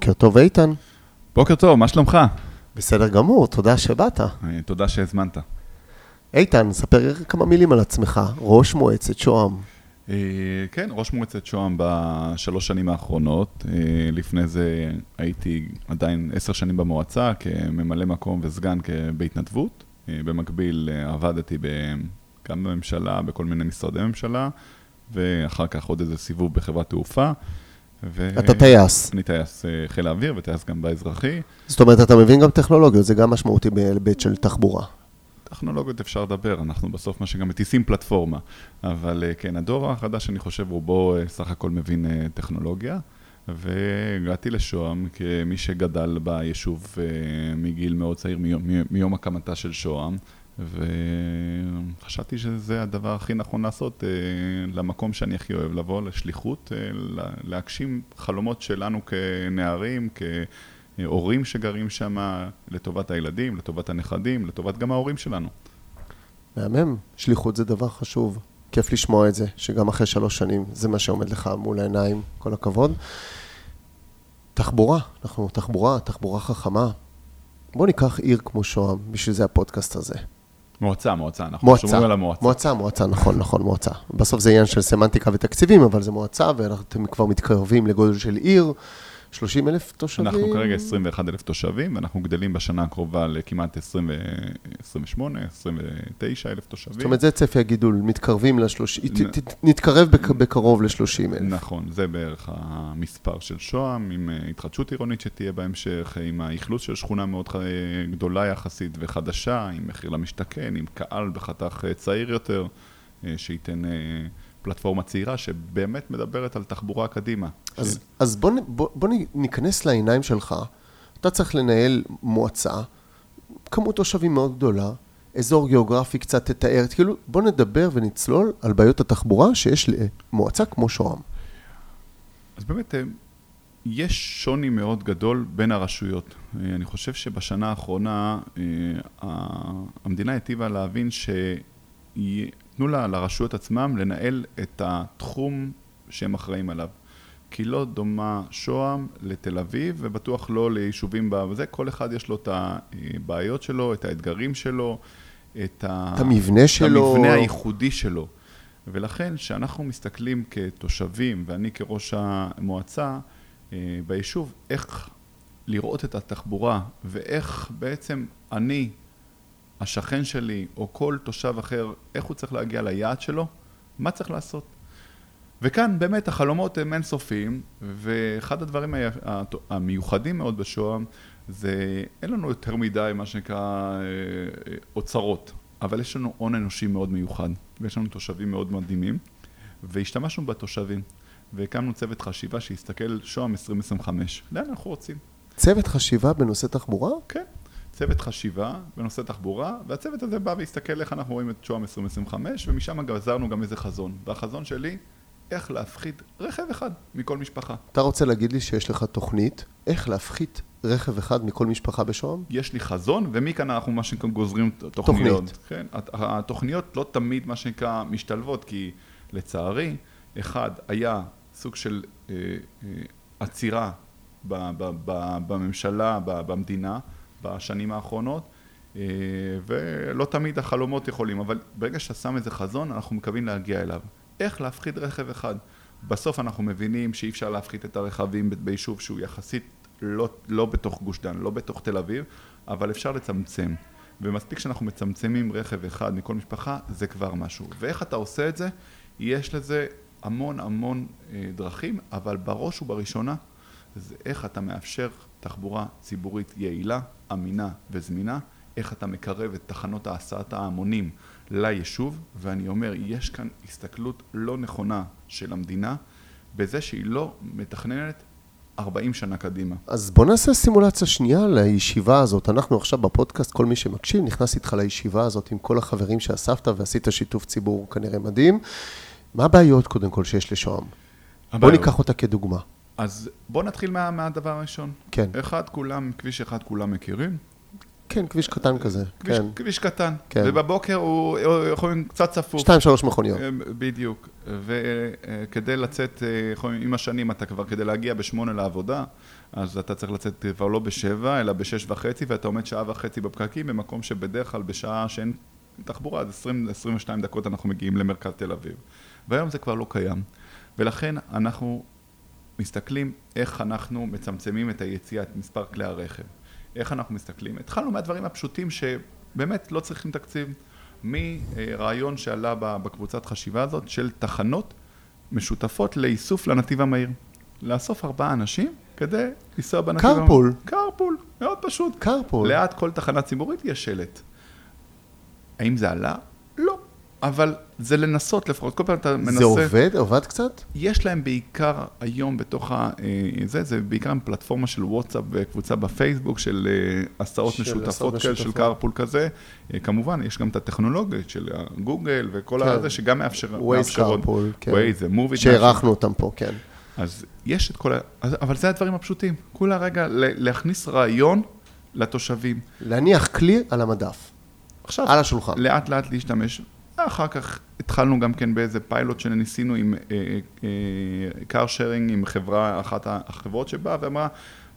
בוקר טוב, איתן. בוקר טוב, מה שלומך? בסדר גמור, תודה שבאת. אה, תודה שהזמנת. איתן, ספר כמה מילים על עצמך, ראש מועצת שוהם. אה, כן, ראש מועצת שוהם בשלוש שנים האחרונות. אה, לפני זה הייתי עדיין עשר שנים במועצה כממלא מקום וסגן בהתנדבות. במקביל עבדתי גם בממשלה, בכל מיני משרדי ממשלה, ואחר כך עוד איזה סיבוב בחברת תעופה. ו... אתה טייס. אני טייס אה, חיל האוויר וטייס גם באזרחי. זאת אומרת, אתה מבין גם טכנולוגיות, זה גם משמעותי בהיבט של תחבורה. טכנולוגיות אפשר לדבר, אנחנו בסוף מה שגם מטיסים פלטפורמה. אבל אה, כן, הדור החדש, אני חושב, רובו אה, סך הכל מבין טכנולוגיה. והגעתי לשוהם כמי שגדל ביישוב מגיל מאוד צעיר, מיום, מיום הקמתה של שוהם. וחשבתי שזה הדבר הכי נכון לעשות אה, למקום שאני הכי אוהב לבוא, לשליחות, אה, להגשים חלומות שלנו כנערים, כהורים שגרים שם, לטובת הילדים, לטובת הנכדים, לטובת גם ההורים שלנו. מהמם, שליחות זה דבר חשוב. כיף לשמוע את זה, שגם אחרי שלוש שנים זה מה שעומד לך מול העיניים, כל הכבוד. תחבורה, אנחנו תחבורה, תחבורה חכמה. בוא ניקח עיר כמו שוהם, בשביל זה הפודקאסט הזה. מועצה, מועצה, אנחנו מועצה, שומרים על המועצה. מועצה, מועצה, נכון, נכון, מועצה. בסוף זה עניין של סמנטיקה ותקציבים, אבל זה מועצה, ואתם כבר מתקרבים לגודל של עיר. 30 אלף תושבים? אנחנו כרגע 21 אלף תושבים, ואנחנו גדלים בשנה הקרובה לכמעט 20, 28, 29 אלף תושבים. זאת אומרת, זה צפי הגידול, מתקרבים ל-30, נ... נתקרב בקרוב ל-30 אלף. נכון, זה בערך המספר של שוהם, עם אה, התחדשות עירונית שתהיה בהמשך, עם האכלוס של שכונה מאוד גדולה יחסית וחדשה, עם מחיר למשתכן, עם קהל בחתך אה, צעיר יותר, אה, שייתן... פלטפורמה צעירה שבאמת מדברת על תחבורה קדימה. אז, ש... אז בוא, בוא, בוא ניכנס לעיניים שלך. אתה צריך לנהל מועצה, כמות תושבים מאוד גדולה, אזור גיאוגרפי קצת תתאר, כאילו בוא נדבר ונצלול על בעיות התחבורה שיש למועצה כמו שוהם. אז באמת, אה, יש שוני מאוד גדול בין הרשויות. אה, אני חושב שבשנה האחרונה אה, המדינה היטיבה להבין ש... תנו לה, לרשויות עצמם לנהל את התחום שהם אחראים עליו. כי לא דומה שוהם לתל אביב, ובטוח לא ליישובים בזה, כל אחד יש לו את הבעיות שלו, את האתגרים שלו, את, ה... את המבנה שלו. את המבנה הייחודי שלו. ולכן, כשאנחנו מסתכלים כתושבים, ואני כראש המועצה, אה, ביישוב, איך לראות את התחבורה, ואיך בעצם אני השכן שלי או כל תושב אחר, איך הוא צריך להגיע ליעד שלו, מה צריך לעשות. וכאן באמת החלומות הם אינסופיים, ואחד הדברים המיוחדים מאוד בשוהם זה אין לנו יותר מדי מה שנקרא אה, אוצרות, אבל יש לנו הון אנושי מאוד מיוחד, ויש לנו תושבים מאוד מדהימים, והשתמשנו בתושבים, והקמנו צוות חשיבה שיסתכל שוהם 2025, לאן אנחנו רוצים. צוות חשיבה בנושא תחבורה? כן. צוות חשיבה בנושא תחבורה, והצוות הזה בא והסתכל איך אנחנו רואים את שוהם 2025, ומשם גזרנו גם איזה חזון. והחזון שלי, איך להפחית רכב אחד מכל משפחה. אתה רוצה להגיד לי שיש לך תוכנית איך להפחית רכב אחד מכל משפחה בשוהם? יש לי חזון, ומכאן אנחנו מה שנקרא גוזרים תוכניות. תוכנית. כן, התוכניות לא תמיד מה שנקרא משתלבות, כי לצערי, אחד היה סוג של אה, אה, עצירה בממשלה, במדינה, בשנים האחרונות, אה, ולא תמיד החלומות יכולים, אבל ברגע שאתה שם איזה חזון, אנחנו מקווים להגיע אליו. איך להפחית רכב אחד? בסוף אנחנו מבינים שאי אפשר להפחית את הרכבים ביישוב שהוא יחסית לא, לא בתוך גוש דן, לא בתוך תל אביב, אבל אפשר לצמצם. ומספיק שאנחנו מצמצמים רכב אחד מכל משפחה, זה כבר משהו. ואיך אתה עושה את זה? יש לזה המון המון אה, דרכים, אבל בראש ובראשונה זה איך אתה מאפשר תחבורה ציבורית יעילה, אמינה וזמינה, איך אתה מקרב את תחנות ההסעת ההמונים ליישוב, ואני אומר, יש כאן הסתכלות לא נכונה של המדינה בזה שהיא לא מתכננת 40 שנה קדימה. אז בוא נעשה סימולציה שנייה לישיבה הזאת. אנחנו עכשיו בפודקאסט, כל מי שמקשיב, נכנס איתך לישיבה הזאת עם כל החברים שאספת ועשית שיתוף ציבור כנראה מדהים. מה הבעיות קודם כל שיש לשוהם? בוא ניקח אותה כדוגמה. אז בוא נתחיל מה, מהדבר הראשון. כן. אחד, כולם, כביש אחד כולם מכירים. כן, כביש קטן כזה, כביש, כן. כביש קטן. כן. ובבוקר הוא הוא יכול להיות קצת צפוף. שתיים, שלוש מכוניות. אה, בדיוק. וכדי לצאת, אה, יכול להיות, עם השנים אתה כבר, כדי להגיע בשמונה לעבודה, אז אתה צריך לצאת כבר לא בשבע, אלא בשש וחצי, ואתה עומד שעה וחצי בפקקים, במקום שבדרך כלל בשעה שאין תחבורה, אז 20-22 דקות אנחנו מגיעים למרכז תל אביב. והיום זה כבר לא קיים. ולכן אנחנו מסתכלים איך אנחנו מצמצמים את היציאה, את מספר כלי הרכב. איך אנחנו מסתכלים? התחלנו מהדברים הפשוטים שבאמת לא צריכים תקציב. מרעיון שעלה בקבוצת חשיבה הזאת של תחנות משותפות לאיסוף לנתיב המהיר. לאסוף ארבעה אנשים כדי לנסוע בנתיב המהיר. קרפול. קרפול, מאוד פשוט. קרפול. ליד כל תחנה ציבורית יש שלט. האם זה עלה? אבל זה לנסות לפחות, כל פעם אתה מנסה... זה עובד? עובד קצת? יש להם בעיקר היום בתוך ה... אה, זה, זה בעיקר עם פלטפורמה של וואטסאפ וקבוצה בפייסבוק של אה, הסעות של משותפות כאלה, של. קרפול כזה. אה, כמובן, יש גם את הטכנולוגיה של גוגל וכל כן. הזה, שגם מאפשר, מאפשרות. קרפול, כן. Waze, זה מוביט. שהערכנו אותם פה, כן. אז יש את כל ה... אבל זה הדברים הפשוטים. כולה רגע להכניס רעיון לתושבים. להניח כלי על המדף, עכשיו, על השולחן. לאט לאט להשתמש. אחר כך התחלנו גם כן באיזה פיילוט שניסינו עם קאר שיירינג, עם חברה, אחת החברות שבאה ואמרה,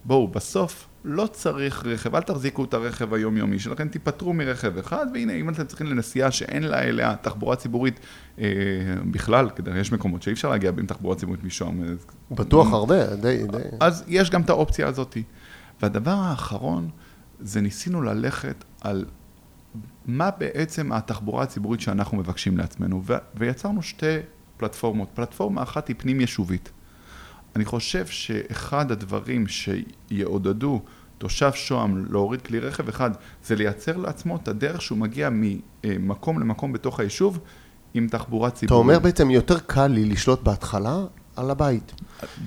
בואו, בסוף לא צריך רכב, אל תחזיקו את הרכב היומיומי שלכם, תיפטרו מרכב אחד, והנה, אם אתם צריכים לנסיעה שאין לה אליה תחבורה ציבורית אה, בכלל, כדי, יש מקומות שאי אפשר להגיע עם תחבורה ציבורית. אז- בטוח הרבה, די, די. אז יש גם את האופציה הזאת. והדבר האחרון, זה ניסינו ללכת על מה בעצם התחבורה הציבורית שאנחנו מבקשים לעצמנו, ו- ויצרנו שתי פלטפורמות. פלטפורמה אחת היא פנים-יישובית. אני חושב שאחד הדברים שיעודדו תושב שוהם להוריד כלי רכב אחד, זה לייצר לעצמו את הדרך שהוא מגיע ממקום למקום בתוך היישוב עם תחבורה אתה ציבורית. אומר בעצם יותר קל לי לשלוט בהתחלה על הבית.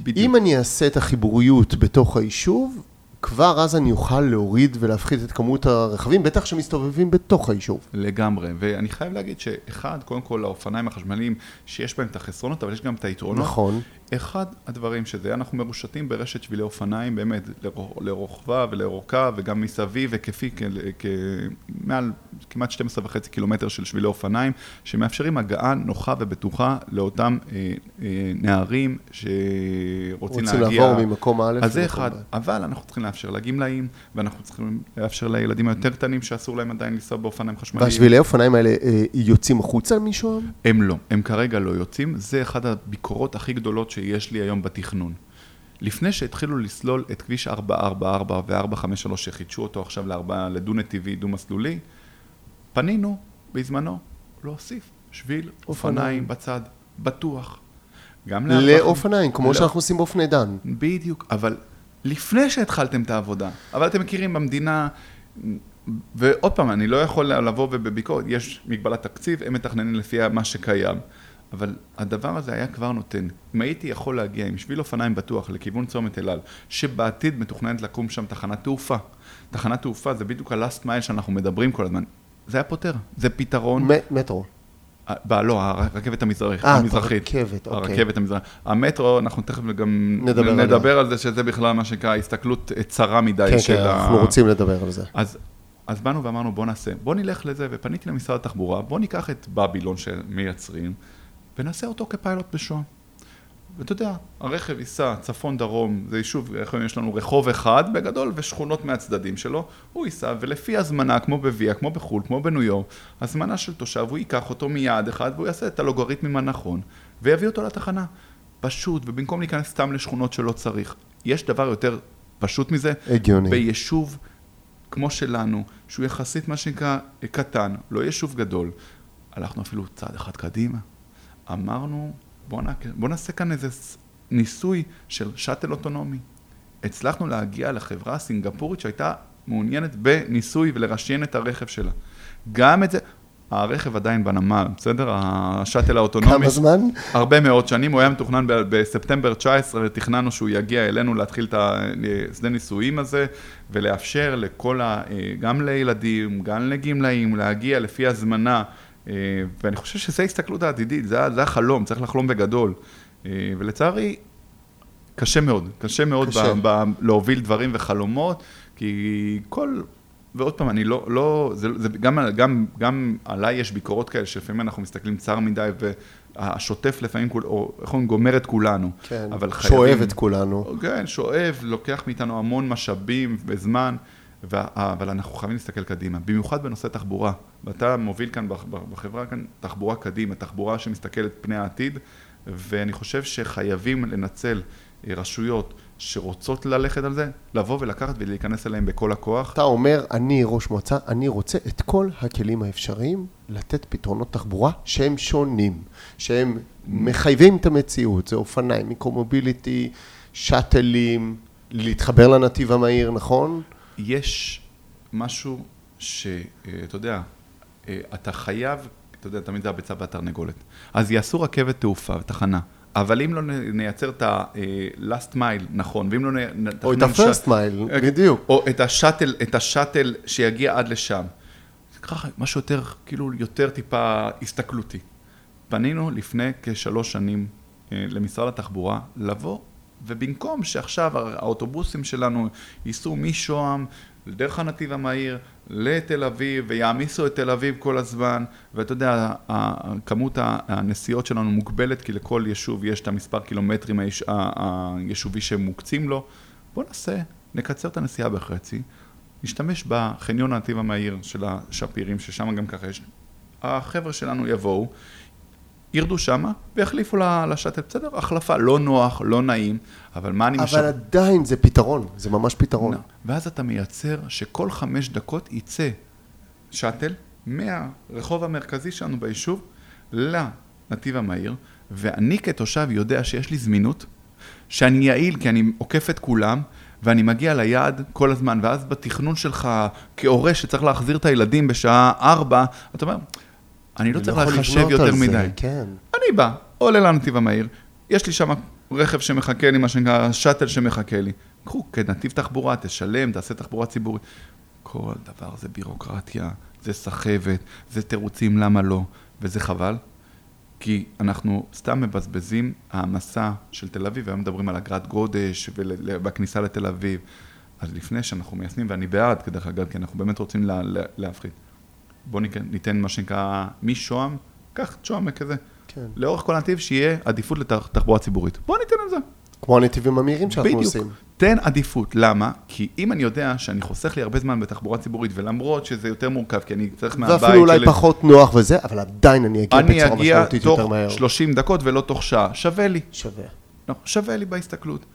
בדיוק. אם אני אעשה את החיבוריות בתוך היישוב, כבר אז אני אוכל להוריד ולהפחית את כמות הרכבים, בטח שמסתובבים בתוך היישוב. לגמרי, ואני חייב להגיד שאחד, קודם כל האופניים החשמליים, שיש בהם את החסרונות, אבל יש גם את היתרונות. נכון. אחד הדברים שזה, אנחנו מרושתים ברשת שבילי אופניים, באמת, לרוח- לרוחבה ולאורכה, וגם מסביב היקפי, מעל כמעט 12 וחצי קילומטר של שבילי אופניים, שמאפשרים הגעה נוחה ובטוחה לאותם אה, אה, נערים שרוצים רוצים להגיע... לעבור ממקום א' אז זה אחד. אבל אנחנו צריכים לאפשר לגמלאים, ואנחנו צריכים לאפשר לילדים היותר קטנים שאסור להם עדיין לנסוע באופניים חשמליים. והשבילי אופניים האלה אה, יוצאים החוצה משוהם? הם לא, הם כרגע לא יוצאים, זה אחת הביקורות הכי גדולות שיש לי היום בתכנון. לפני שהתחילו לסלול את כביש 444 ו-453 שחידשו אותו עכשיו לארבע, לדו-נתיבי, דו-מסלולי, פנינו בזמנו להוסיף שביל אופניים. אופניים בצד, בטוח. גם לאופניים, כמו לא. שאנחנו עושים באופני דן. בדיוק, אבל לפני שהתחלתם את העבודה, אבל אתם מכירים במדינה, ועוד פעם, אני לא יכול לבוא ובביקורת, יש מגבלת תקציב, הם מתכננים לפי מה שקיים. אבל הדבר הזה היה כבר נותן. אם הייתי יכול להגיע עם שביל אופניים בטוח לכיוון צומת אל על, שבעתיד מתוכננת לקום שם תחנת תעופה. תחנת תעופה זה בדיוק ה-last mile שאנחנו מדברים כל הזמן. זה היה פותר, זה פתרון. מ- מטרו. ב- לא, הרכבת המזרחית, אה, המזרחית. הרכבת, אוקיי. הרכבת המזרחית. המטרו, אנחנו תכף גם נדבר. נדבר על זה, שזה בכלל מה שנקרא הסתכלות צרה מדי כן, של כן, ה... אנחנו רוצים לדבר על זה. אז, אז באנו ואמרנו, בוא נעשה, בוא נלך לזה, ופניתי למשרד התחבורה, בוא ניקח את בבילון שמייצרים, ונעשה אותו כפיילוט בשוהם. ואתה יודע, הרכב ייסע צפון-דרום, זה יישוב, יש לנו רחוב אחד בגדול ושכונות מהצדדים שלו, הוא ייסע, ולפי הזמנה, כמו בוויה, כמו בחו"ל, כמו בניו יורק, הזמנה של תושב, הוא ייקח אותו מיעד אחד, והוא יעשה את הלוגריתמים הנכון, ויביא אותו לתחנה. פשוט, ובמקום להיכנס סתם לשכונות שלא צריך. יש דבר יותר פשוט מזה? הגיוני. ביישוב כמו שלנו, שהוא יחסית מה שנקרא קטן, לא יישוב גדול, הלכנו אפילו צעד אחד קדימה. אמרנו, בוא, נע, בוא נעשה כאן איזה ניסוי של שאטל אוטונומי. הצלחנו להגיע לחברה הסינגפורית שהייתה מעוניינת בניסוי ולרשיין את הרכב שלה. גם את זה, הרכב עדיין בנמל, בסדר? השאטל האוטונומי. כמה זמן? הרבה מאוד שנים, הוא היה מתוכנן ב- בספטמבר 19, תכננו שהוא יגיע אלינו להתחיל את השדה ניסויים הזה, ולאפשר לכל ה... גם לילדים, גם לגמלאים, להגיע לפי הזמנה, ואני חושב שזו הסתכלות העתידית, זה, זה החלום, צריך לחלום בגדול. אה, ולצערי, קשה מאוד, קשה מאוד קשה. ב- ב- להוביל דברים וחלומות, כי כל... ועוד פעם, אני לא, לא, זה, זה גם, גם, גם עליי יש ביקורות כאלה, שלפעמים אנחנו מסתכלים צר מדי, והשוטף לפעמים, כול, או איך אומרים, גומר את כולנו. כן, אבל חייבים, שואב את כולנו. כן, שואב, לוקח מאיתנו המון משאבים וזמן, אבל אנחנו חייבים להסתכל קדימה, במיוחד בנושא תחבורה. ואתה מוביל כאן בחברה כאן תחבורה קדימה, תחבורה שמסתכלת פני העתיד, ואני חושב שחייבים לנצל אה, רשויות שרוצות ללכת על זה, לבוא ולקחת ולהיכנס אליהם בכל הכוח. אתה אומר, אני ראש מועצה, אני רוצה את כל הכלים האפשריים לתת פתרונות תחבורה שהם שונים, שהם מחייבים את המציאות, זה אופניים, מיקרו-מוביליטי, שאטלים, להתחבר לנתיב המהיר, נכון? יש משהו שאתה יודע, אה, אתה חייב, אתה יודע, תמיד זה הביצה והתרנגולת. אז יעשו רכבת תעופה, תחנה. אבל אם לא נייצר את ה-last mile נכון, ואם לא נ... או את ה-first mile, אה, בדיוק. או את השאטל, את השאטל שיגיע עד לשם. זה ככה משהו יותר, כאילו, יותר טיפה הסתכלותי. פנינו לפני כשלוש שנים אה, למשרד התחבורה לבוא, ובמקום שעכשיו האוטובוסים שלנו ייסעו משוהם דרך הנתיב המהיר לתל אביב ויעמיסו את תל אביב כל הזמן ואתה יודע, כמות הנסיעות שלנו מוגבלת כי לכל יישוב יש את המספר קילומטרים היישובי שמוקצים לו בוא נעשה, נקצר את הנסיעה בחצי נשתמש בחניון הנתיב המהיר של השפירים ששם גם ככה יש החבר'ה שלנו יבואו ירדו שמה ויחליפו לשאטל, בסדר, החלפה, לא נוח, לא נעים, אבל מה אני משאר? אבל משאב... עדיין זה פתרון, זה ממש פתרון. No. ואז אתה מייצר שכל חמש דקות יצא שאטל מהרחוב המרכזי שלנו ביישוב לנתיב המהיר, ואני כתושב יודע שיש לי זמינות, שאני יעיל כי אני עוקף את כולם, ואני מגיע ליעד כל הזמן, ואז בתכנון שלך כהורה שצריך להחזיר את הילדים בשעה ארבע, אתה אומר, אני לא צריך לחשב יותר מדי. כן. אני בא, עולה לנתיב המהיר, יש לי שם רכב שמחכה לי, מה שנקרא, שאטל שמחכה לי. קחו כנתיב תחבורה, תשלם, תעשה תחבורה ציבורית. כל דבר זה בירוקרטיה, זה סחבת, זה תירוצים למה לא, וזה חבל, כי אנחנו סתם מבזבזים העמסה של תל אביב, היום מדברים על אגרת גודש ובכניסה לתל אביב. אז לפני שאנחנו מיישמים, ואני בעד, כדרך אגב, כי אנחנו באמת רוצים לה, לה, להפחית. בואו ניתן מה שנקרא משוהם, קח שוהם כזה. כן. לאורך כל הנתיב שיהיה עדיפות לתחבורה ציבורית. בואו ניתן את זה. כמו הנתיבים המהירים שאנחנו בדיוק. עושים. תן עדיפות, למה? כי אם אני יודע שאני חוסך לי הרבה זמן בתחבורה ציבורית, ולמרות שזה יותר מורכב, כי אני צריך מהבית. ואפילו אולי של... פחות נוח וזה, אבל עדיין אני אגיע בצורה משמעותית יותר מהר. אני אגיע תוך 30 דקות ולא תוך שעה, שווה לי. שווה. לא, שווה לי בהסתכלות.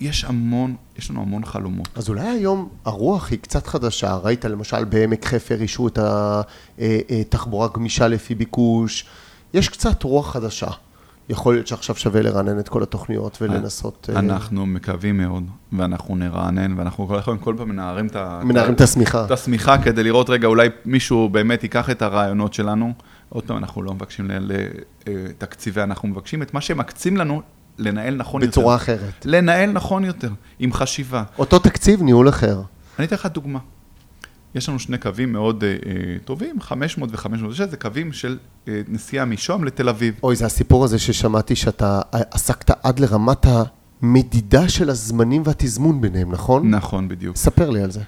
יש המון, יש לנו המון חלומות. אז אולי היום הרוח היא קצת חדשה, ראית למשל בעמק חפר אישרו את התחבורה אה, אה, גמישה לפי ביקוש, יש קצת רוח חדשה. יכול להיות שעכשיו שווה לרענן את כל התוכניות ולנסות... אה, אנחנו מקווים מאוד, ואנחנו נרענן, ואנחנו כל, כל פעם מנערים את ה... מנערים את השמיכה. את השמיכה כדי לראות רגע, אולי מישהו באמת ייקח את הרעיונות שלנו. עוד פעם, אנחנו לא מבקשים לתקציבי, אנחנו מבקשים את מה שמקצים לנו לנהל נכון בצורה יותר. בצורה אחרת. לנהל נכון יותר, עם חשיבה. אותו תקציב, ניהול אחר. אני אתן לך דוגמה. יש לנו שני קווים מאוד uh, טובים, 500 ו-506, זה קווים של uh, נסיעה משוהם לתל אביב. אוי, זה הסיפור הזה ששמעתי שאתה עסקת עד לרמת המדידה של הזמנים והתזמון ביניהם, נכון? נכון, בדיוק. ספר לי על זה.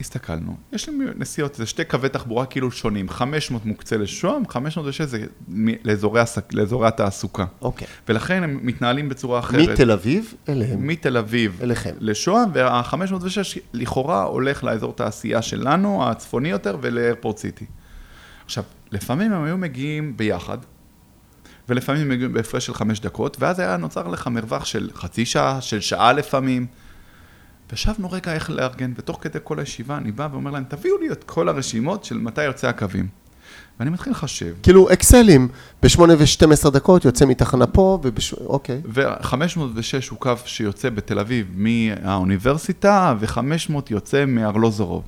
הסתכלנו, יש לנו נסיעות, זה שתי קווי תחבורה כאילו שונים, 500 מוקצה לשוהם, 506 זה לאזורי, הסק, לאזורי התעסוקה. אוקיי. ולכן הם מתנהלים בצורה אחרת. מתל אביב אליהם. מתל אביב. אליכם. לשוהם, וה-506 לכאורה הולך לאזור תעשייה שלנו, הצפוני יותר, ולאיירפורט סיטי. עכשיו, לפעמים הם היו מגיעים ביחד, ולפעמים הם מגיעים בהפרש של חמש דקות, ואז היה נוצר לך מרווח של חצי שעה, של שעה לפעמים. וישבנו רגע איך לארגן, ותוך כדי כל הישיבה אני בא ואומר להם, תביאו לי את כל הרשימות של מתי יוצא הקווים. ואני מתחיל לחשב. כאילו אקסלים, ב-8 ו-12 דקות יוצא מתחנה פה, ובש... אוקיי. ו-506 הוא קו שיוצא בתל אביב מהאוניברסיטה, ו-500 יוצא מארלוזורוב.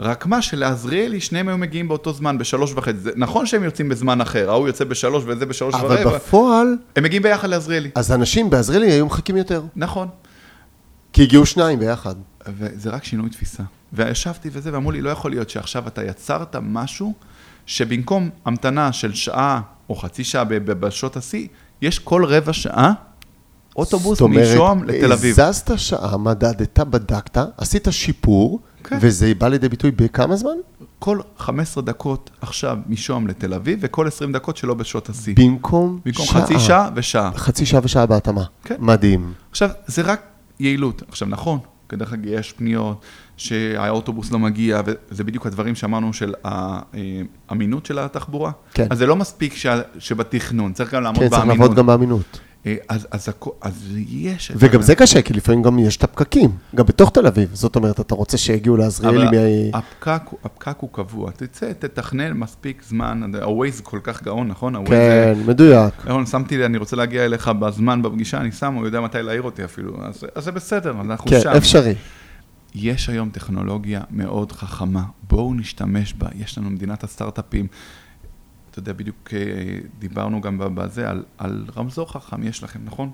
רק מה שלעזריאלי שניהם היו מגיעים באותו זמן, בשלוש וחצי. זה נכון שהם יוצאים בזמן אחר, ההוא יוצא בשלוש וזה בשלוש ורבע. אבל בפועל... הם מגיעים ביחד לעזריאלי. אז אנשים בעזריאלי היו מחכים יותר. נכון. כי הגיעו שניים ביחד. וזה רק שינוי תפיסה. וישבתי וזה, ואמרו לי, לא יכול להיות שעכשיו אתה יצרת משהו שבמקום המתנה של שעה או חצי שעה בשעות השיא, יש כל רבע שעה אוטובוס משוהם לתל אביב. זאת אומרת, הזזת שעה, מדדת, בדקת, עשית שיפור, כן. וזה בא לידי ביטוי בכמה זמן? כל 15 דקות עכשיו משוהם לתל אביב, וכל 20 דקות שלא בשעות השיא. במקום במקום שעה. חצי שעה ושעה. חצי שעה ושעה בהתאמה. כן. מדהים. עכשיו, זה רק יעילות. עכשיו, נכון, כדרך אגב, יש פניות שהאוטובוס לא מגיע, וזה בדיוק הדברים שאמרנו של האמינות של התחבורה. כן. אז זה לא מספיק ש... שבתכנון, צריך גם לעמוד כן, צריך באמינות. לעבוד גם באמינות. אה, אז, אז, אז יש... וגם זה קשה, כי לפעמים גם יש את הפקקים, גם בתוך תל אביב. זאת אומרת, אתה רוצה שיגיעו לעזריאלי אבל מ... הפקק, הפקק הוא קבוע. תצא, תתכנן מספיק זמן. ה-Waze כל כך גאון, נכון? כן, מדויק. נכון, שמתי אני רוצה להגיע אליך בזמן בפגישה, אני שם, הוא יודע מתי להעיר אותי אפילו. אז, אז זה בסדר, אנחנו כן, שם. אפשרי. יש היום טכנולוגיה מאוד חכמה, בואו נשתמש בה, יש לנו מדינת הסטארט-אפים. אתה יודע, בדיוק אה, דיברנו גם בזה, על, על רמזור חכם יש לכם, נכון?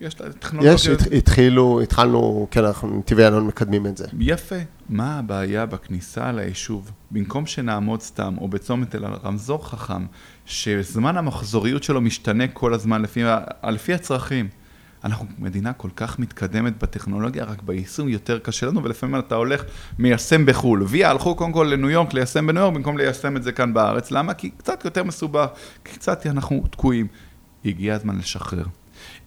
יש טכנולוגיה. יש, הת- התחילו, התחלנו, כן, אנחנו נתיבי איילון מקדמים את זה. יפה. מה הבעיה בכניסה ליישוב? במקום שנעמוד סתם, או בצומת אלא רמזור חכם, שזמן המחזוריות שלו משתנה כל הזמן לפי, לפי הצרכים. אנחנו מדינה כל כך מתקדמת בטכנולוגיה, רק ביישום יותר קשה לנו, ולפעמים אתה הולך, מיישם בחו"ל. ויה הלכו קודם כל לניו יורק ליישם בניו יורק, במקום ליישם את זה כאן בארץ. למה? כי קצת יותר מסובך, כי קצת אנחנו תקועים. הגיע הזמן לשחרר.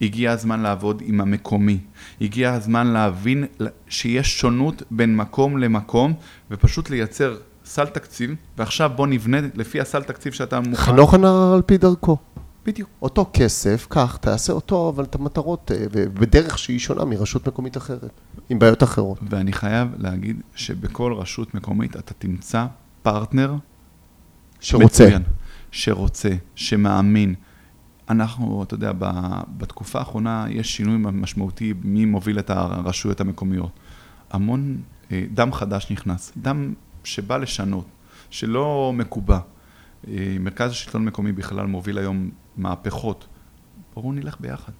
הגיע הזמן לעבוד עם המקומי. הגיע הזמן להבין שיש שונות בין מקום למקום, ופשוט לייצר סל תקציב, ועכשיו בוא נבנה לפי הסל תקציב שאתה מוכן. חנוך על פי דרכו. בדיוק. אותו כסף, קח, תעשה אותו, אבל את המטרות, אה, בדרך שהיא שונה מרשות מקומית אחרת, עם בעיות אחרות. ואני חייב להגיד שבכל רשות מקומית אתה תמצא פרטנר שרוצה. מצוין, שרוצה, שמאמין. אנחנו, אתה יודע, בתקופה האחרונה יש שינוי משמעותי מי מוביל את הרשויות המקומיות. המון אה, דם חדש נכנס, דם שבא לשנות, שלא מקובע. אה, מרכז השלטון המקומי בכלל מוביל היום מהפכות. בואו נלך ביחד.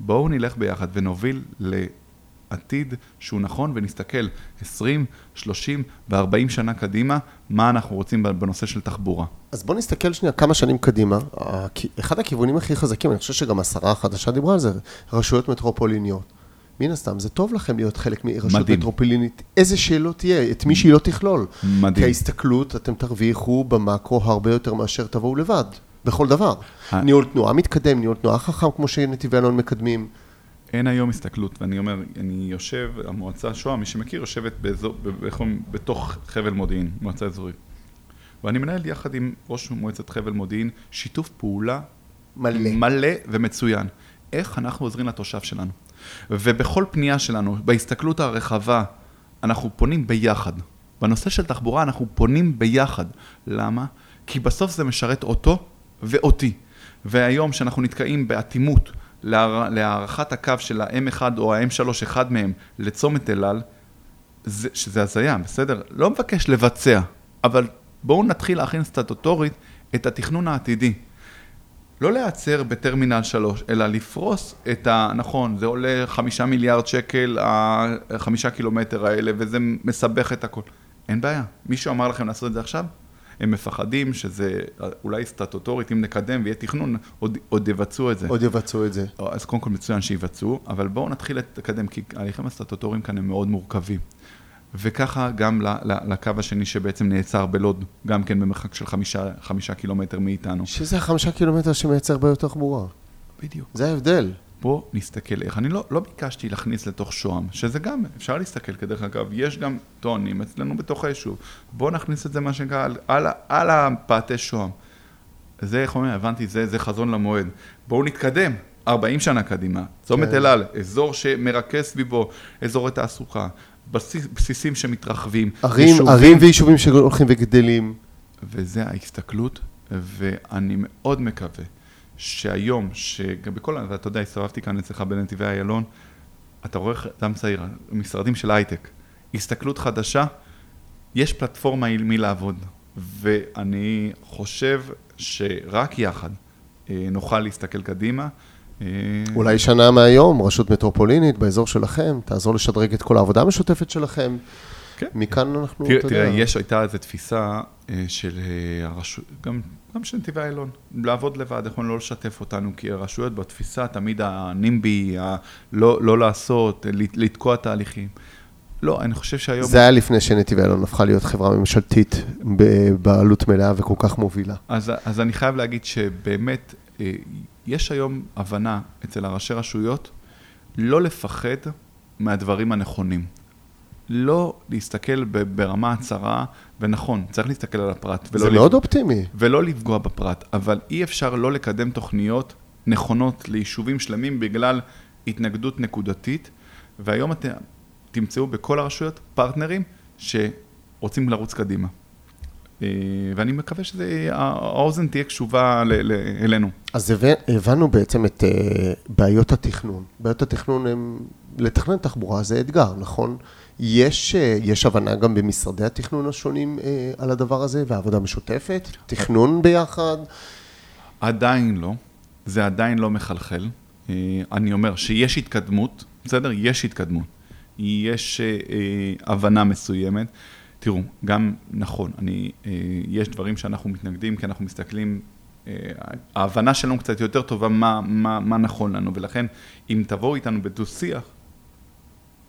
בואו נלך ביחד ונוביל לעתיד שהוא נכון ונסתכל 20, 30 ו-40 שנה קדימה, מה אנחנו רוצים בנושא של תחבורה. אז בוא נסתכל שנייה כמה שנים קדימה. אחד הכיוונים הכי חזקים, אני חושב שגם השרה החדשה דיברה על זה, רשויות מטרופוליניות. מן הסתם, זה טוב לכם להיות חלק מרשות. מטרופולינית, איזה שלא תהיה, את מי שהיא לא תכלול. כי מדהים. ההסתכלות, אתם תרוויחו במאקרו הרבה יותר מאשר תבואו לבד, בכל דבר. ה- ניהול תנועה מתקדם, ניהול תנועה חכם, כמו שנתיבי אלון מקדמים. אין היום הסתכלות, ואני אומר, אני יושב, המועצה שוהם, מי שמכיר, יושבת באזור, בתוך חבל מודיעין, מועצה אזורית. ואני מנהל יחד עם ראש מועצת חבל מודיעין שיתוף פעולה מלא. מלא ומצוין. איך אנחנו עוזרים לתושב שלנו. ובכל פנייה שלנו, בהסתכלות הרחבה, אנחנו פונים ביחד. בנושא של תחבורה אנחנו פונים ביחד. למה? כי בסוף זה משרת אותו ואותי. והיום שאנחנו נתקעים באטימות להארכת הקו של ה-M1 או ה-M3, אחד מהם, לצומת אל-על, זה, שזה הזיה, בסדר? לא מבקש לבצע, אבל בואו נתחיל להכין סטטוטורית את התכנון העתידי. לא להיעצר בטרמינל 3, אלא לפרוס את ה... נכון, זה עולה חמישה מיליארד שקל, החמישה קילומטר האלה, וזה מסבך את הכל. אין בעיה. מישהו אמר לכם לעשות את זה עכשיו? הם מפחדים שזה אולי סטטוטורית, אם נקדם ויהיה תכנון, עוד, עוד יבצעו את זה. עוד יבצעו את זה. אז קודם כל מצוין שיבצעו, אבל בואו נתחיל לקדם, כי ההליכים הסטטוטוריים כאן הם מאוד מורכבים. וככה גם לקו השני שבעצם נעצר בלוד, גם כן במרחק של חמישה, חמישה קילומטר מאיתנו. שזה החמישה קילומטר שמייצר בעיות תחבורה. בדיוק. זה ההבדל. בואו נסתכל איך. אני לא, לא ביקשתי להכניס לתוך שוהם, שזה גם, אפשר להסתכל, כדרך אגב, יש גם טונים אצלנו בתוך היישוב. בואו נכניס את זה, מה שנקרא, על, על, על הפאתי שוהם. זה, איך אומרים, הבנתי, זה, זה חזון למועד. בואו נתקדם, 40 שנה קדימה. צומת כן. אל על, אזור שמרכז סביבו אזורי תעסוקה, בסיס, בסיסים שמתרחבים. ערים, יישובים. ערים ויישובים שהולכים וגדלים. וזה ההסתכלות, ואני מאוד מקווה שהיום, שגם בכל, ואתה יודע, הסתובבתי כאן אצלך בנתיבי איילון, אתה רואה אדם צעיר, משרדים של הייטק, הסתכלות חדשה, יש פלטפורמה עם מי לעבוד, ואני חושב שרק יחד אה, נוכל להסתכל קדימה. אה, אולי שנה מהיום, רשות מטרופולינית באזור שלכם, תעזור לשדרג את כל העבודה המשותפת שלכם. כן. מכאן אנחנו, תראה, תראה, יש, הייתה איזו תפיסה אה, של אה, הרשות, גם, גם של נתיבי איילון, לעבוד לבד, איך אומרים, לא לשתף אותנו, כי הרשויות בתפיסה, תמיד הנימבי, ה- לא, לא לעשות, לת- לתקוע תהליכים. לא, אני חושב שהיום... זה היה לפני שנתיבי איילון הפכה להיות חברה ממשלתית בבעלות מלאה וכל כך מובילה. אז, אז אני חייב להגיד שבאמת, אה, יש היום הבנה אצל הראשי רשויות לא לפחד מהדברים הנכונים. לא להסתכל ברמה הצרה, ונכון, צריך להסתכל על הפרט. זה מאוד אופטימי. ולא לפגוע בפרט, אבל אי אפשר לא לקדם תוכניות נכונות ליישובים שלמים בגלל התנגדות נקודתית, והיום אתם תמצאו בכל הרשויות פרטנרים שרוצים לרוץ קדימה. אה, ואני מקווה שהאוזן תהיה קשובה אלינו. אז הבנו בעצם את אה, בעיות התכנון. בעיות התכנון הם, לתכנן תחבורה זה אתגר, נכון? יש, אה, יש הבנה גם במשרדי התכנון השונים על הדבר הזה, ועבודה משותפת? תכנון ביחד? עדיין לא. זה עדיין לא מחלחל. אני אומר שיש התקדמות, בסדר? יש התקדמות. יש הבנה מסוימת. תראו, גם נכון, אני, אה, יש דברים שאנחנו מתנגדים כי אנחנו מסתכלים, אה, ההבנה שלנו קצת יותר טובה מה, מה, מה נכון לנו, ולכן אם תבואו איתנו בדו-שיח,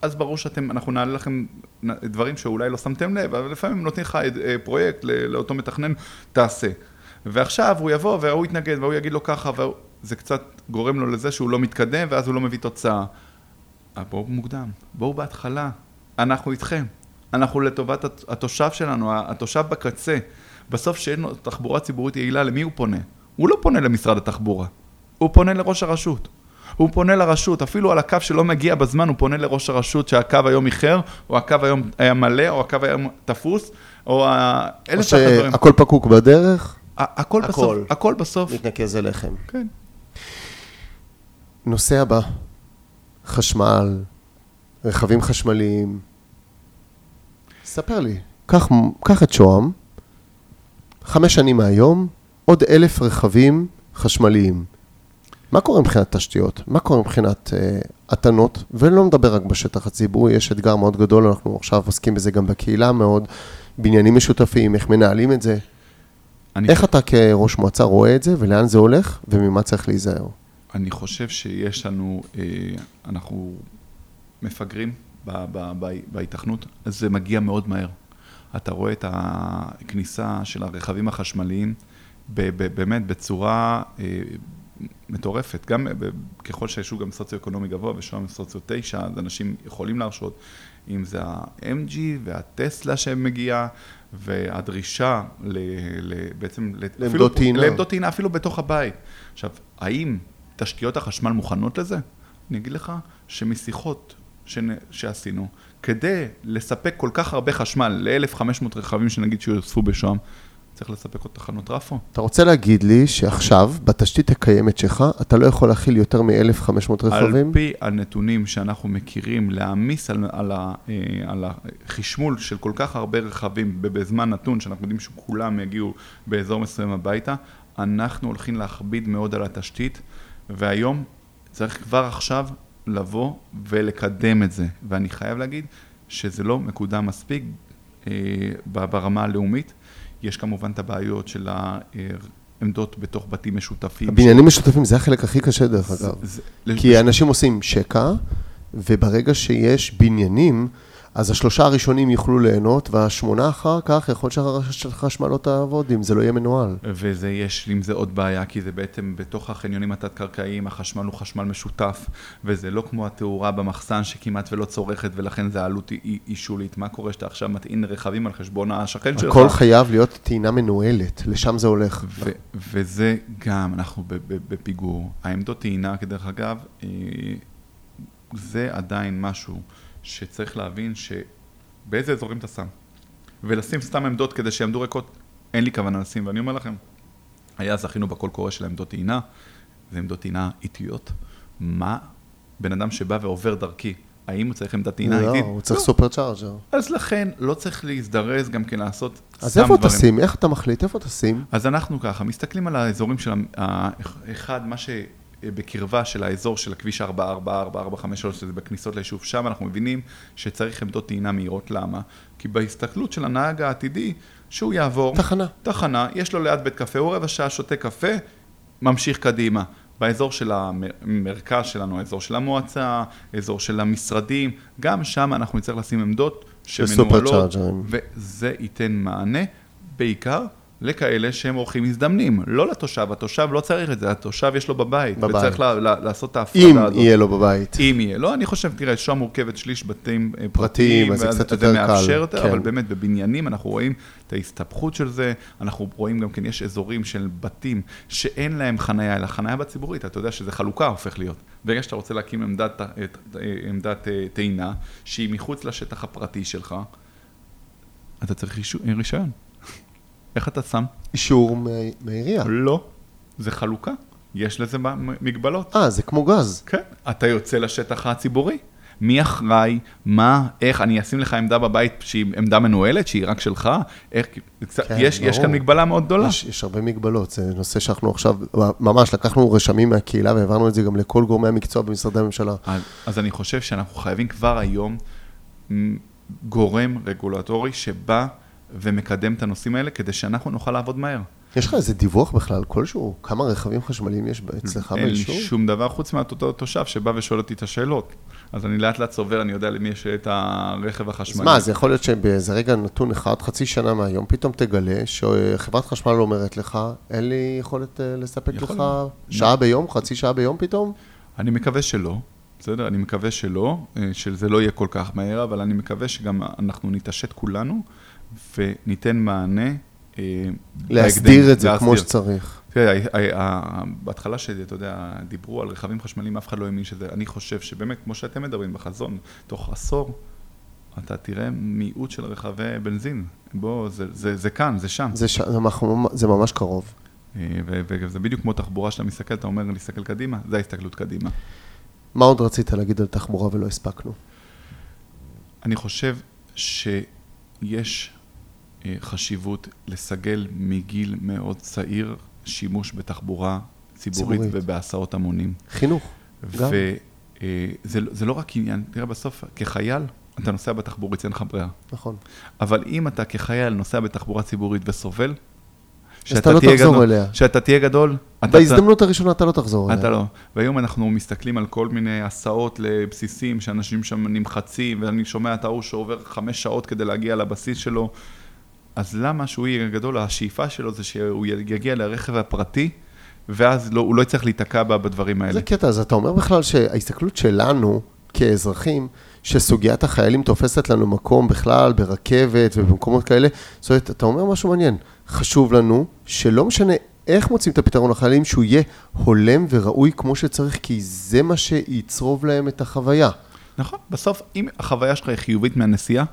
אז ברור שאתם, אנחנו נעלה לכם דברים שאולי לא שמתם לב, אבל לפעמים נותנים לך אה, פרויקט לאותו מתכנן, תעשה. ועכשיו הוא יבוא והוא יתנגד והוא יגיד לו ככה, וזה קצת גורם לו לזה שהוא לא מתקדם ואז הוא לא מביא תוצאה. בואו מוקדם, בואו בהתחלה, אנחנו איתכם. אנחנו לטובת התושב שלנו, התושב בקצה. בסוף שאין לו תחבורה ציבורית יעילה, למי הוא פונה? הוא לא פונה למשרד התחבורה, הוא פונה לראש הרשות. הוא פונה לרשות, אפילו על הקו שלא מגיע בזמן, הוא פונה לראש הרשות שהקו היום איחר, או הקו היום היה מלא, או הקו היום תפוס, או אלף ואחת דברים. הכל פקוק בדרך? הכל בסוף, הכל בסוף. מתנקז אליכם. כן. נושא הבא, חשמל, רכבים חשמליים, ספר לי, קח, קח את שוהם, חמש שנים מהיום, עוד אלף רכבים חשמליים. מה קורה מבחינת תשתיות? מה קורה מבחינת אה, התנות? ולא מדבר רק בשטח הציבורי, יש אתגר מאוד גדול, אנחנו עכשיו עוסקים בזה גם בקהילה מאוד, בניינים משותפים, איך מנהלים את זה. איך אתה כראש מועצה רואה את זה, ולאן זה הולך, וממה צריך להיזהר? אני חושב שיש לנו, אה, אנחנו מפגרים בהיתכנות, אז זה מגיע מאוד מהר. אתה רואה את הכניסה של הרכבים החשמליים באמת בצורה אה, מטורפת. גם ככל שיש גם סוציו-אקונומי גבוה ושם סוציו 9, אז אנשים יכולים להרשות, אם זה ה-MG והטסלה שמגיעה, והדרישה ל, ל, בעצם... לעמדות טעינה. לעמדות טעינה אפילו בתוך הבית. עכשיו, האם תשתיות החשמל מוכנות לזה? אני אגיד לך שמשיחות ש... שעשינו, כדי לספק כל כך הרבה חשמל ל-1,500 רכבים שנגיד שיוספו בשוהם, צריך לספק עוד תחנות רפו. אתה רוצה להגיד לי שעכשיו, בתשתית הקיימת שלך, אתה לא יכול להכיל יותר מ-1,500 רכבים? על פי הנתונים שאנחנו מכירים, להעמיס על, על, ה, אה, על החשמול של כל כך הרבה רכבים בזמן נתון, שאנחנו יודעים שכולם יגיעו באזור מסוים הביתה, אנחנו הולכים להכביד מאוד על התשתית, והיום צריך כבר עכשיו לבוא ולקדם את זה. ואני חייב להגיד שזה לא מקודם מספיק אה, ברמה הלאומית. יש כמובן את הבעיות של העמדות בתוך בתים משותפים. הבניינים ש... משותפים זה החלק הכי קשה דרך אגב. זה, כי לש... אנשים עושים שקע, וברגע שיש בניינים, אז השלושה הראשונים יוכלו ליהנות, והשמונה אחר כך יכול שהחשמל לא תעבוד אם זה לא יהיה מנוהל. וזה, יש עם זה עוד בעיה, כי זה בעצם בתוך החניונים התת-קרקעיים, החשמל הוא חשמל משותף, וזה לא כמו התאורה במחסן שכמעט ולא צורכת, ולכן זה עלות היא שולית. מה קורה שאתה עכשיו מטעין רכבים על חשבון השכן שלך? הכל חייב להיות טעינה מנוהלת, לשם זה הולך. וזה גם, אנחנו בפיגור. העמדות טעינה, כדרך אגב, אה, זה עדיין משהו. שצריך להבין שבאיזה אזורים אתה שם. ולשים סתם עמדות כדי שיעמדו ריקות, אין לי כוונה לשים, ואני אומר לכם, היה זכינו בקול קורא של עמדות טעינה, זה עמדות טעינה איטיות. מה בן אדם שבא ועובר דרכי, האם הוא צריך עמדת טעינה לא, איטית? לא, הוא צריך לא. סופר צ'ארג'ר. אז לכן, לא צריך להזדרז גם כן לעשות סתם דברים. אז איפה תשים? איך אתה מחליט? איפה תשים? אז אנחנו ככה, מסתכלים על האזורים של, אחד, מה ש... בקרבה של האזור של הכביש 444, 453, שזה בכניסות ליישוב, שם אנחנו מבינים שצריך עמדות טעינה מהירות. למה? כי בהסתכלות של הנהג העתידי, שהוא יעבור... תחנה. תחנה, יש לו ליד בית קפה, הוא רבע שעה שותה קפה, ממשיך קדימה. באזור של המרכז שלנו, האזור של המועצה, אזור של המשרדים, גם שם אנחנו נצטרך לשים עמדות שמנוהלות. וזה ייתן מענה, בעיקר לכאלה שהם אורחים מזדמנים, לא לתושב, התושב לא צריך את זה, התושב יש לו בבית, בבית. וצריך לה, לה, לעשות את ההפרדה אם הזאת. יהיה לו בבית. אם יהיה. לא, אני חושב, תראה, שואה מורכבת שליש בתים אה, פרטיים, אז זה קצת זה יותר קל, מאפשר יותר, כן. אבל באמת בבניינים אנחנו רואים את ההסתבכות של זה, אנחנו רואים גם כן, יש אזורים של בתים שאין להם חנייה, אלא חנייה בציבורית, אתה יודע שזה חלוקה הופך להיות. ברגע שאתה רוצה להקים עמדת, אה, אה, עמדת טעינה, שהיא מחוץ לשטח הפרטי שלך, אתה צריך רישיון. איך אתה שם? אישור מה- מהעירייה. לא. זה חלוקה. יש לזה מגבלות. אה, זה כמו גז. כן. אתה יוצא לשטח הציבורי. מי אחראי, מה, איך, אני אשים לך עמדה בבית שהיא עמדה מנוהלת, שהיא רק שלך, איך, כן, יש, יש. כאן מגבלה מאוד גדולה. יש, יש הרבה מגבלות, זה נושא שאנחנו עכשיו, ממש לקחנו רשמים מהקהילה והעברנו את זה גם לכל גורמי המקצוע במשרדי הממשלה. אז, אז אני חושב שאנחנו חייבים כבר היום גורם רגולטורי שבא ומקדם את הנושאים האלה, כדי שאנחנו נוכל לעבוד מהר. יש לך איזה דיווח בכלל כלשהו? כמה רכבים חשמליים יש אצלך אין לי? שום דבר חוץ מאותו תושב שבא ושואל אותי את השאלות. אז אני לאט לאט צובר, אני יודע למי יש את הרכב אז החשמלי. מה, זה יכול להיות שבאיזה רגע נתון אחד, חצי שנה מהיום, פתאום תגלה שחברת חשמל אומרת לך, אין לי יכולת אה, לספק יכול לך להיות. שעה ביום, חצי שעה ביום פתאום? אני מקווה שלא, בסדר? אני מקווה שלא, אה, שזה לא יהיה כל כך מהר, אבל אני מקווה שגם אנחנו נתעשת כולנו וניתן מענה. אה, להסדיר את זה כמו. שצריך. תראה, ה- בהתחלה שאתה יודע, דיברו על רכבים חשמליים, אף אחד לא האמין שזה, אני חושב שבאמת, כמו שאתם מדברים בחזון, תוך עשור, אתה תראה מיעוט של רכבי בנזין. בוא, זה, זה, זה כאן, זה שם. זה ש- ממש קרוב. אה, וזה בדיוק כמו תחבורה שאתה מסתכל, אתה אומר להסתכל קדימה, זה ההסתכלות קדימה. מה עוד רצית להגיד על תחבורה ולא הספקנו? אני חושב שיש אה, חשיבות לסגל מגיל מאוד צעיר שימוש בתחבורה ציבורית, ציבורית. ובהסעות המונים. חינוך, גם. וזה זה לא רק עניין, תראה בסוף, כחייל, אתה נוסע בתחבורית, אין לך ברירה. נכון. אבל אם אתה כחייל נוסע בתחבורה ציבורית וסובל, אתה לא תהיה תחזור גדול- אליה. שאתה תהיה גדול, אתה- בהזדמנות הראשונה אתה לא תחזור אליה. אתה לא. והיום אנחנו מסתכלים על כל מיני הסעות לבסיסים, שאנשים שם נמחצים, ואני שומע את ההוא שעובר חמש שעות כדי להגיע לבסיס שלו. אז למה שהוא יהיה גדול? השאיפה שלו זה שהוא יגיע לרכב הפרטי, ואז לא, הוא לא יצטרך להיתקע בדברים האלה. זה קטע, אז אתה אומר בכלל שההסתכלות שלנו כאזרחים, שסוגיית החיילים תופסת לנו מקום בכלל ברכבת ובמקומות כאלה, זאת אומרת, אתה אומר משהו מעניין, חשוב לנו שלא משנה איך מוצאים את הפתרון לחיילים, שהוא יהיה הולם וראוי כמו שצריך, כי זה מה שיצרוב להם את החוויה. נכון, בסוף, אם החוויה שלך היא חיובית מהנסיעה,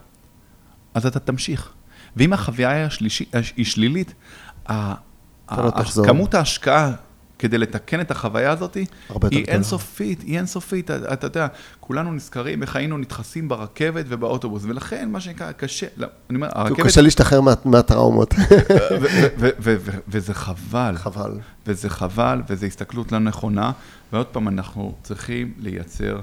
אז אתה תמשיך. ואם החוויה היא השלישי- היא שלילית, ה- לא. כמות ההשקעה כדי לתקן את החוויה הזאת, היא. אינסופית, היא אינסופית. אתה, אתה יודע, כולנו נזכרים איך היינו נדחסים ברכבת ובאוטובוס, ולכן, מה שנקרא, קשה, לא, אני אומר, הרכבת, קשה להשתחרר מה- מהטראומות. וזה חבל. חבל. וזה חבל, וזו הסתכלות לא נכונה, ועוד פעם, אנחנו צריכים לייצר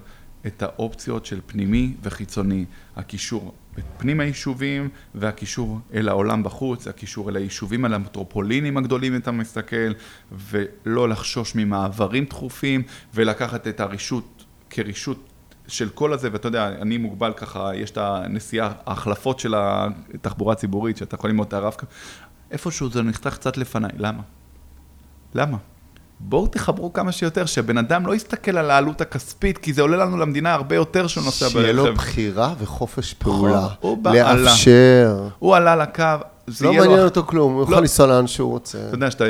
את האופציות של פנימי וחיצוני. הקישור פנים היישובים, והקישור אל העולם בחוץ, הקישור אל היישובים, אל המטרופולינים הגדולים, אתה מסתכל, ולא לחשוש ממעברים תכופים, ולקחת את הרישות כרישות של כל הזה, ואתה יודע, אני מוגבל ככה, יש את הנסיעה, ההחלפות של התחבורה הציבורית, שאתה יכול ללמוד את הרב-קו, איפשהו זה נחתך קצת לפניי, למה? למה? בואו תחברו כמה שיותר, שהבן אדם לא יסתכל על העלות הכספית, כי זה עולה לנו למדינה הרבה יותר שהוא נוסע ברכב. שיהיה לו בחירה וחופש פעולה. הוא בעלה. לאפשר. הוא עלה לקו, זה לא. מעניין אותו כלום, הוא יכול לא. לנסוע לאן שהוא רוצה. אתה יודע שאתה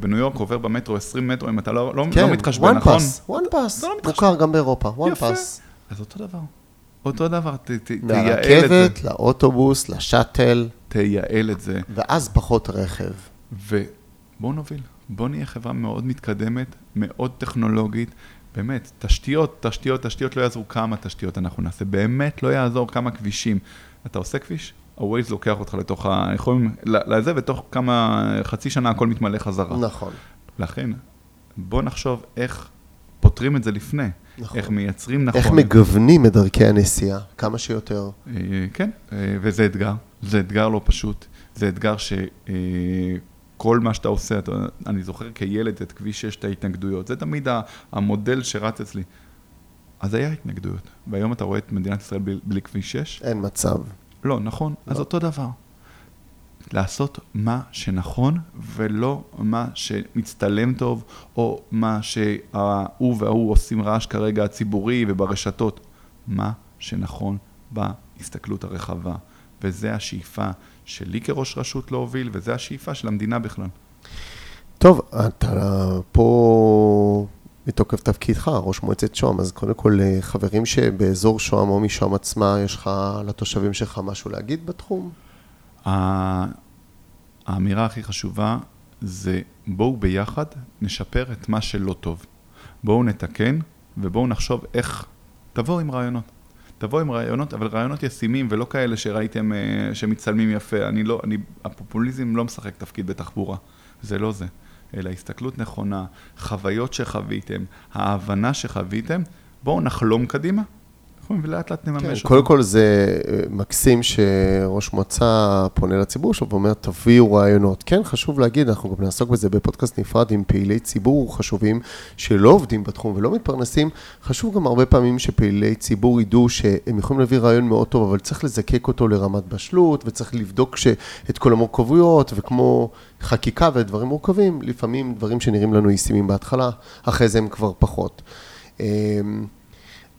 בניו יורק עובר במטרו 20 מטרו, אם אתה לא, לא, כן, לא מתחשבן, one נכון? pass, one pass, זה לא מתחשבן. מוכר גם באירופה, יפה. pass. אז אותו דבר. אותו דבר, תייעל את זה. מהרכבת, לאוטובוס, לשאטל, תייעל את זה, ואז פחות רכב. ובואו נוביל. בואו נהיה חברה מאוד מתקדמת, מאוד טכנולוגית. באמת, תשתיות, תשתיות, תשתיות, לא יעזרו כמה תשתיות אנחנו נעשה. באמת לא יעזור כמה כבישים. אתה עושה כביש, ה-Waze לוקח אותך לתוך ה... יכולים לזה, ותוך כמה, חצי שנה הכל מתמלא חזרה. נכון. לכן, בוא נחשוב איך פותרים את זה לפני. נכון. איך מייצרים נכון. איך מגוונים את דרכי הנסיעה, כמה שיותר. אה, כן, אה, וזה אתגר. זה אתגר לא פשוט. זה אתגר ש... כל מה שאתה עושה, אתה, אני זוכר כילד את כביש 6, את ההתנגדויות, זה תמיד המודל שרץ אצלי. אז היה התנגדויות, והיום אתה רואה את מדינת ישראל בלי, בלי כביש 6? אין מצב. לא, נכון, לא. אז אותו דבר. לעשות מה שנכון, ולא מה שמצטלם טוב, או מה שההוא וההוא עושים רעש כרגע הציבורי וברשתות. מה שנכון בהסתכלות הרחבה. וזה השאיפה שלי כראש רשות להוביל, וזה השאיפה של המדינה בכלל. טוב, אתה פה מתוקף תפקידך, ראש מועצת שוהם, אז קודם כל, אה, חברים שבאזור שוהם או משוהם עצמה, יש לך לתושבים שלך משהו להגיד בתחום? האמירה הכי חשובה זה בואו ביחד נשפר את מה שלא טוב. בואו נתקן ובואו נחשוב איך, תבואו עם רעיונות. תבואו עם רעיונות, אבל רעיונות ישימים ולא כאלה שראיתם uh, שמצלמים יפה. אני לא, אני, הפופוליזם לא משחק תפקיד בתחבורה, זה לא זה. אלא הסתכלות נכונה, חוויות שחוויתם, ההבנה שחוויתם, בואו נחלום קדימה, נכון, ולאט לאט נממש כן, אותו. קודם כל זה אה, מקסים שראש מועצה פונה לציבור שלו ואומר, תביאו רעיונות. כן, חשוב להגיד, אנחנו גם נעסוק בזה בפודקאסט נפרד עם פעילי ציבור חשובים שלא עובדים בתחום ולא מתפרנסים. חשוב גם הרבה פעמים שפעילי ציבור ידעו שהם יכולים להביא רעיון מאוד טוב, אבל צריך לזקק אותו לרמת בשלות וצריך לבדוק את כל המורכבויות, וכמו חקיקה ודברים מורכבים, לפעמים דברים שנראים לנו ישימים בהתחלה, אחרי זה הם כבר פחות.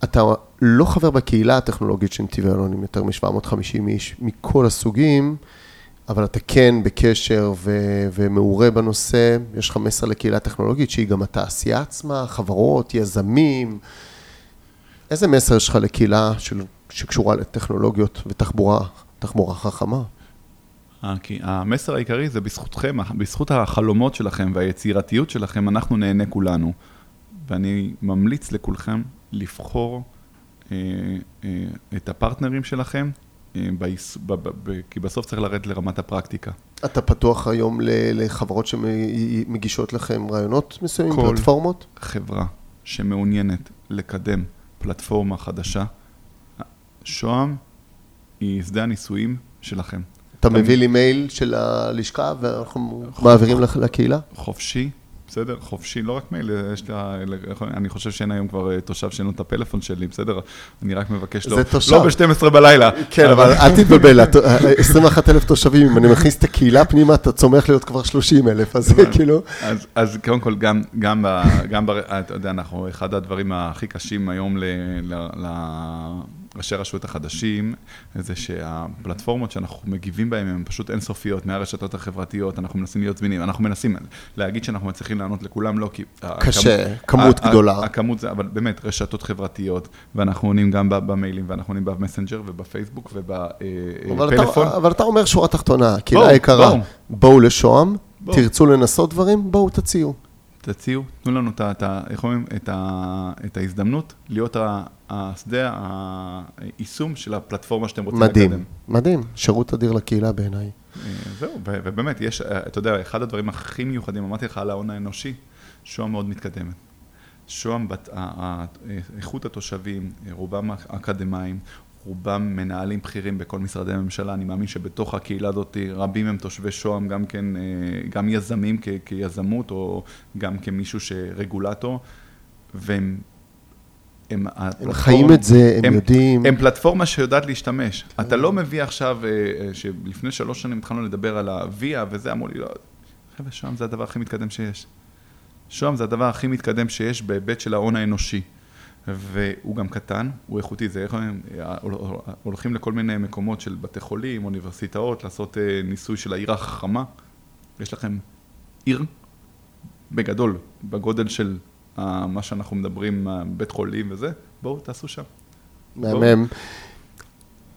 אתה לא חבר בקהילה הטכנולוגית של נתיבי אלון עם יותר מ-750 איש מכל הסוגים, אבל אתה כן בקשר ו- ומעורה בנושא, יש לך מסר לקהילה הטכנולוגית שהיא גם התעשייה עצמה, חברות, יזמים. איזה מסר יש לך לקהילה של, שקשורה לטכנולוגיות ותחבורה, תחבורה חכמה? המסר העיקרי זה בזכותכם, בזכות החלומות שלכם והיצירתיות שלכם, אנחנו נהנה כולנו. ואני ממליץ לכולכם לבחור אה, אה, את הפרטנרים שלכם, אה, כי בסוף צריך לרדת לרמת הפרקטיקה. אתה פתוח היום לחברות שמגישות לכם רעיונות מסוימים, פלטפורמות? כל חברה שמעוניינת לקדם פלטפורמה חדשה, שוהם היא שדה הניסויים שלכם. אתה מביא לי מייל של הלשכה ואנחנו מעבירים לקהילה? חופשי, בסדר? חופשי, לא רק מייל, יש לה, אני חושב שאין היום כבר אה, תושב שאין לו את הפלאפון שלי, בסדר? אני רק מבקש, לא, לא ב-12 בלילה. כן, אבל אל תתבלבל, 21 אלף תושבים, אם אני מכניס את הקהילה פנימה, אתה צומח להיות כבר 30 אלף, אז כאילו... אז קודם כל, גם, אתה יודע, אנחנו, אחד הדברים הכי קשים היום ל... ראשי הרשויות החדשים, זה שהפלטפורמות שאנחנו מגיבים בהן הן פשוט אינסופיות, מהרשתות החברתיות, אנחנו מנסים להיות זמינים, אנחנו מנסים להגיד שאנחנו מצליחים לענות לכולם, לא כי... קשה, כמות גדולה. הכמות זה, אבל באמת, רשתות חברתיות, ואנחנו עונים גם במיילים, ואנחנו עונים במסנג'ר ובפייסבוק ובפלאפון. אבל אתה אומר שורה תחתונה, קהילה יקרה, בואו לשוהם, תרצו לנסות דברים, בואו תציעו. תציעו, תנו לנו את, את, את, את, את ההזדמנות להיות השדה, היישום של הפלטפורמה שאתם רוצים מדהים, לקדם. מדהים, מדהים, שירות אדיר לקהילה בעיניי. אה, זהו, ובאמת, יש, אה, אתה יודע, אחד הדברים הכי מיוחדים, אמרתי לך על ההון האנושי, שוהם מאוד מתקדמת. שוהם, איכות התושבים, רובם אקדמאים, רובם מנהלים בכירים בכל משרדי הממשלה, אני מאמין שבתוך הקהילה הזאת רבים הם תושבי שוהם, גם כן, אה, גם יזמים כ, כיזמות או גם כמישהו שרגולטור, והם... הם, הם חיים את זה, הם, הם יודעים. הם פלטפורמה שיודעת להשתמש. כן. אתה לא מביא עכשיו, אה, אה, שלפני שלוש שנים התחלנו לדבר על ה-VIA וזה, אמרו לי, לא, חבר'ה, שוהם זה הדבר הכי מתקדם שיש. שוהם זה הדבר הכי מתקדם שיש בהיבט של ההון האנושי. והוא גם קטן, הוא איכותי, זה איך אומרים, הולכים לכל מיני מקומות של בתי חולים, אוניברסיטאות, לעשות אה, ניסוי של העיר החכמה. יש לכם עיר בגדול, בגודל של מה שאנחנו מדברים, בית חולים וזה, בואו תעשו שם. מהמם.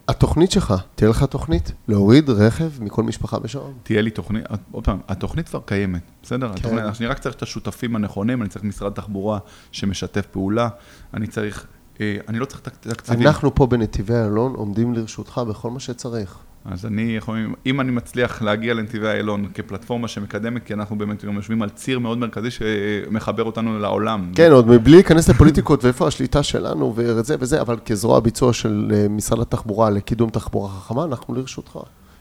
התוכנית שלך, תהיה לך תוכנית להוריד רכב מכל משפחה בשעון? תהיה לי תוכנית, עוד פעם, התוכנית כבר קיימת, בסדר? כן. התוכנית, אני רק צריך את השותפים הנכונים, אני צריך משרד תחבורה שמשתף פעולה, אני צריך, אה, אני לא צריך תקציבים. אנחנו פה בנתיבי איילון עומדים לרשותך בכל מה שצריך. אז אני אם אני מצליח להגיע לנתיבי איילון כפלטפורמה שמקדמת, כי אנחנו באמת גם יושבים על ציר מאוד מרכזי שמחבר אותנו לעולם. כן, עוד מבלי להיכנס לפוליטיקות ואיפה השליטה שלנו וזה וזה, אבל כזרוע ביצוע של אה, משרד התחבורה לקידום תחבורה חכמה, אנחנו לרשותך.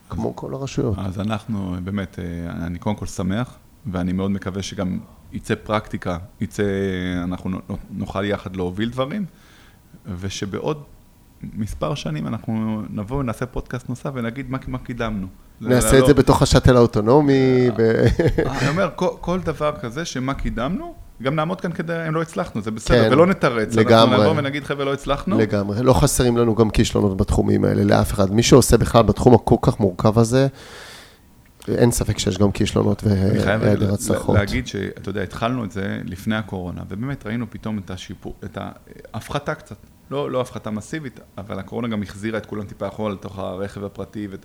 כמו כל הרשויות. אז אנחנו, באמת, אה, אני קודם כל שמח, ואני מאוד מקווה שגם יצא פרקטיקה, יצא, אנחנו נוכל יחד להוביל דברים, ושבעוד מספר שנים אנחנו נבוא ונעשה פודקאסט נוסף ונגיד מה, מה קידמנו. נעשה את לא- זה בתוך השאטל האוטונומי. אני אומר, כל, כל דבר כזה, שמה קידמנו, גם נעמוד כאן כדי, אם לא הצלחנו, זה בסדר, כן, ולא נתרץ. לגמרי. אנחנו נבוא ונגיד, חבר'ה, לא הצלחנו. לגמרי. לא חסרים לנו גם כישלונות בתחומים האלה, לאף אחד. מי שעושה בכלל בתחום הכל כך מורכב הזה, אין ספק שיש גם כישלונות והיעדר הצלחות. אני חייב להגיד שאתה יודע, התחלנו את זה לפני הקורונה, ובאמת ראינו פתאום את השיפור, את ההפחתה קצת. לא, לא הפחתה מסיבית, אבל הקורונה גם החזירה את כולם טיפה אחורה לתוך הרכב הפרטי, ו...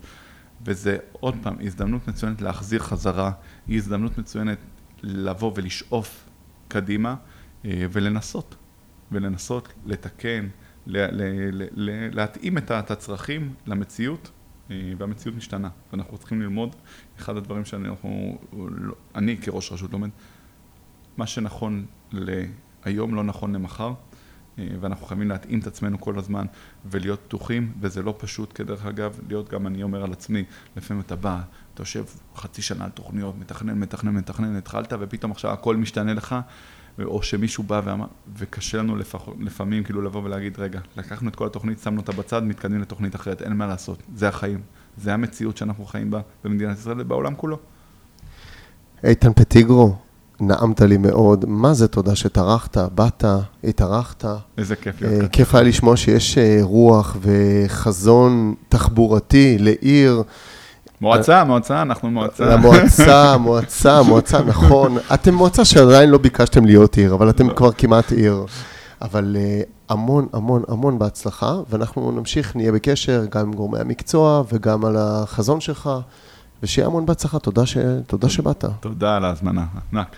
וזה עוד פעם הזדמנות מצוינת להחזיר חזרה, היא הזדמנות מצוינת לבוא ולשאוף קדימה אה, ולנסות, ולנסות לתקן, להתאים את הצרכים למציאות, אה, והמציאות משתנה, ואנחנו צריכים ללמוד, אחד הדברים שאנחנו, אני כראש רשות לומד, מה שנכון להיום לא נכון למחר, ואנחנו חייבים להתאים את עצמנו כל הזמן ולהיות פתוחים, וזה לא פשוט, כדרך אגב, להיות גם, אני אומר על עצמי, לפעמים אתה בא, אתה יושב חצי שנה על תוכניות, מתכנן, מתכנן, מתכנן, התחלת, ופתאום עכשיו הכל משתנה לך, או שמישהו בא ואמר, וקשה לנו לפח, לפעמים כאילו לבוא ולהגיד, רגע, לקחנו את כל התוכנית, שמנו אותה בצד, מתקדמים לתוכנית אחרת, אין מה לעשות, זה החיים, זה המציאות שאנחנו חיים בה במדינת ישראל ובעולם כולו. איתן פטיגרו, נעמת לי מאוד, מה זה תודה שטרחת, באת, התארחת. איזה כיף להיות כאן. כיף היה לשמוע שיש אה, רוח וחזון תחבורתי לעיר. מועצה, מועצה, אנחנו מועצה. מועצה, מועצה, מועצה, נכון. אתם מועצה שעדיין לא ביקשתם להיות עיר, אבל אתם. כבר כמעט עיר. אבל אה, המון, המון, המון בהצלחה, ואנחנו נמשיך, נהיה בקשר גם עם גורמי המקצוע וגם על החזון שלך, ושיהיה המון בהצלחה. תודה, ש... תודה שבאת. תודה על ההזמנה, ענק.